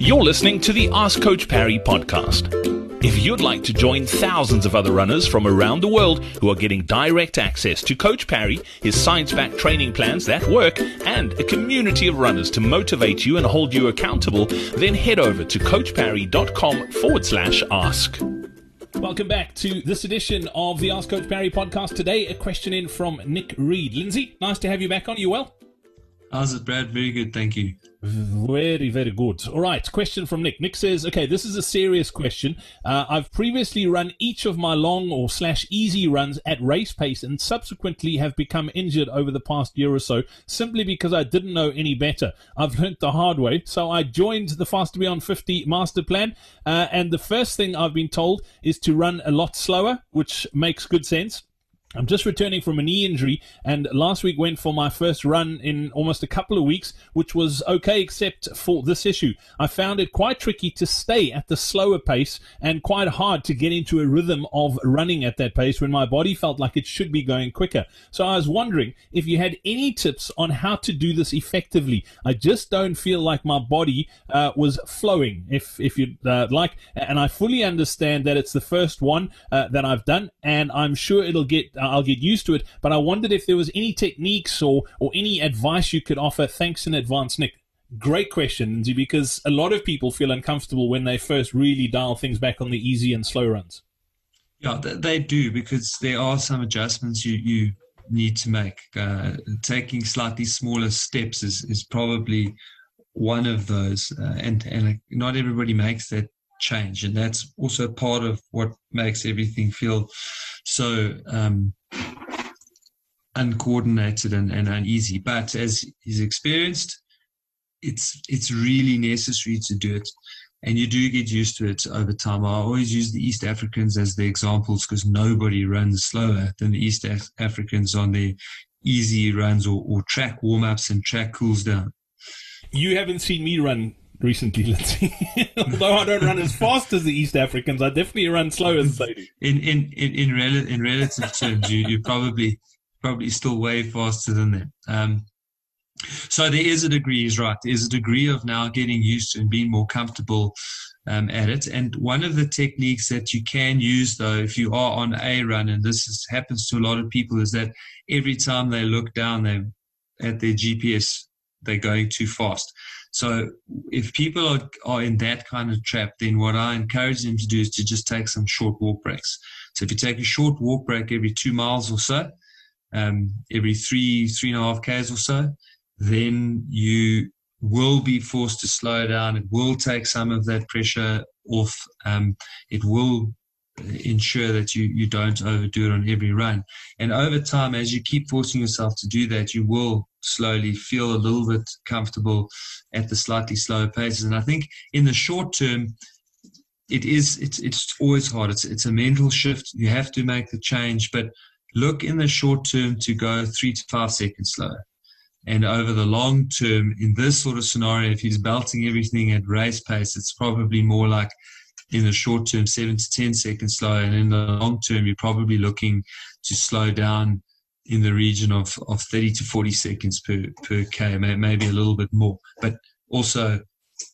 You're listening to the Ask Coach Parry podcast. If you'd like to join thousands of other runners from around the world who are getting direct access to Coach Parry, his science backed training plans that work, and a community of runners to motivate you and hold you accountable, then head over to coachparry.com forward slash ask. Welcome back to this edition of the Ask Coach Parry podcast. Today, a question in from Nick Reed. Lindsay, nice to have you back on. You well? How's it, Brad? Very good, thank you. Very, very good. All right, question from Nick. Nick says, okay, this is a serious question. Uh, I've previously run each of my long or slash easy runs at race pace and subsequently have become injured over the past year or so simply because I didn't know any better. I've learnt the hard way, so I joined the Faster Beyond 50 master plan, uh, and the first thing I've been told is to run a lot slower, which makes good sense. I'm just returning from a knee injury and last week went for my first run in almost a couple of weeks, which was okay except for this issue. I found it quite tricky to stay at the slower pace and quite hard to get into a rhythm of running at that pace when my body felt like it should be going quicker. So I was wondering if you had any tips on how to do this effectively. I just don't feel like my body uh, was flowing, if, if you uh, like, and I fully understand that it's the first one uh, that I've done and I'm sure it'll get I'll get used to it. But I wondered if there was any techniques or, or any advice you could offer. Thanks in advance, Nick. Great question, because a lot of people feel uncomfortable when they first really dial things back on the easy and slow runs. Yeah, they do because there are some adjustments you, you need to make. Uh, taking slightly smaller steps is, is probably one of those, uh, and and not everybody makes that change, and that's also part of what makes everything feel so um, uncoordinated and, and uneasy. But as he's experienced, it's it's really necessary to do it, and you do get used to it over time. I always use the East Africans as the examples because nobody runs slower than the East Af- Africans on their easy runs or, or track warm ups and track cools down. You haven't seen me run recently, let's see. Although I don't run as fast as the East Africans, I definitely run slower than they do. In in in in, rel- in relative terms, you you probably probably still way faster than them. Um, so there is a degree, is right. There's a degree of now getting used to and being more comfortable um, at it. And one of the techniques that you can use, though, if you are on a run, and this is, happens to a lot of people, is that every time they look down they at their GPS, they're going too fast. So if people are, are in that kind of trap, then what I encourage them to do is to just take some short walk breaks. So if you take a short walk break every two miles or so, um, every three, three and a half Ks or so, then you will be forced to slow down. It will take some of that pressure off. Um, it will ensure that you, you don't overdo it on every run. And over time, as you keep forcing yourself to do that, you will slowly feel a little bit comfortable at the slightly slower paces. And I think in the short term, it is it's it's always hard. It's it's a mental shift. You have to make the change, but look in the short term to go three to five seconds slower. And over the long term, in this sort of scenario, if he's belting everything at race pace, it's probably more like in the short term, seven to 10 seconds slower. And in the long term, you're probably looking to slow down in the region of, of 30 to 40 seconds per, per K, maybe a little bit more. But also,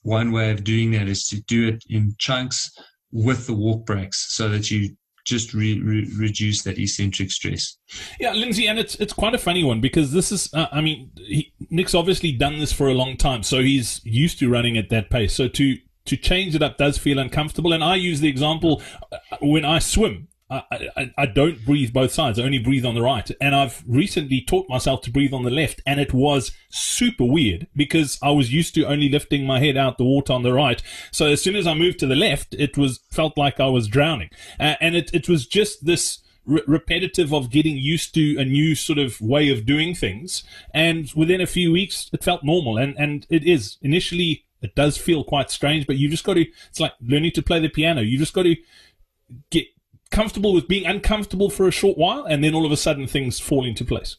one way of doing that is to do it in chunks with the walk breaks so that you just re- re- reduce that eccentric stress. Yeah, Lindsay, and it's it's quite a funny one because this is, uh, I mean, he, Nick's obviously done this for a long time, so he's used to running at that pace. So to to change it up does feel uncomfortable. And I use the example uh, when I swim. I, I, don't breathe both sides. I only breathe on the right. And I've recently taught myself to breathe on the left. And it was super weird because I was used to only lifting my head out the water on the right. So as soon as I moved to the left, it was felt like I was drowning. Uh, and it, it was just this repetitive of getting used to a new sort of way of doing things. And within a few weeks, it felt normal. And, and it is initially it does feel quite strange, but you just got to, it's like learning to play the piano. You just got to get comfortable with being uncomfortable for a short while, and then all of a sudden things fall into place.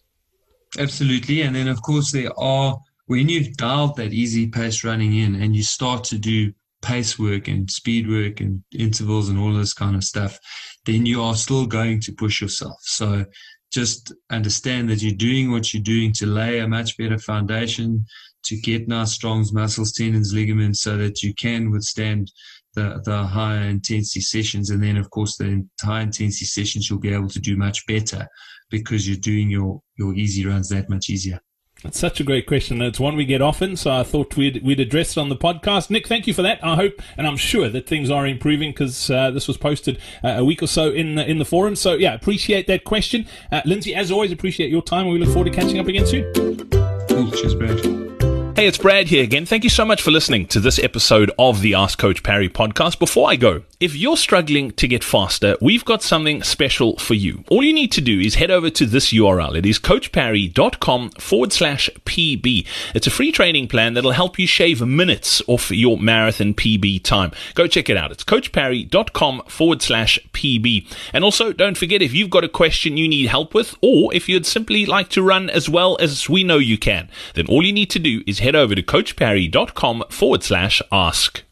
Absolutely. And then, of course, there are, when you've dialed that easy pace running in and you start to do pace work and speed work and intervals and all this kind of stuff, then you are still going to push yourself. So just understand that you're doing what you're doing to lay a much better foundation to get nice, strong muscles, tendons, ligaments, so that you can withstand the, the higher intensity sessions. And then, of course, the high intensity sessions, you'll be able to do much better because you're doing your, your easy runs that much easier. It's such a great question. It's one we get often, so I thought we'd we'd address it on the podcast. Nick, thank you for that. I hope and I'm sure that things are improving because uh, this was posted uh, a week or so in the, in the forum. So yeah, appreciate that question, uh, Lindsay. As always, appreciate your time. We look forward to catching up again soon. Cool. Cheers, Brad. Hey, it's Brad here again. Thank you so much for listening to this episode of the Ask Coach Parry podcast. Before I go, if you're struggling to get faster, we've got something special for you. All you need to do is head over to this URL. It is coachparry.com forward slash PB. It's a free training plan that'll help you shave minutes off your marathon PB time. Go check it out. It's coachparry.com forward slash PB. And also, don't forget if you've got a question you need help with, or if you'd simply like to run as well as we know you can, then all you need to do is head over to coachparry.com forward slash ask.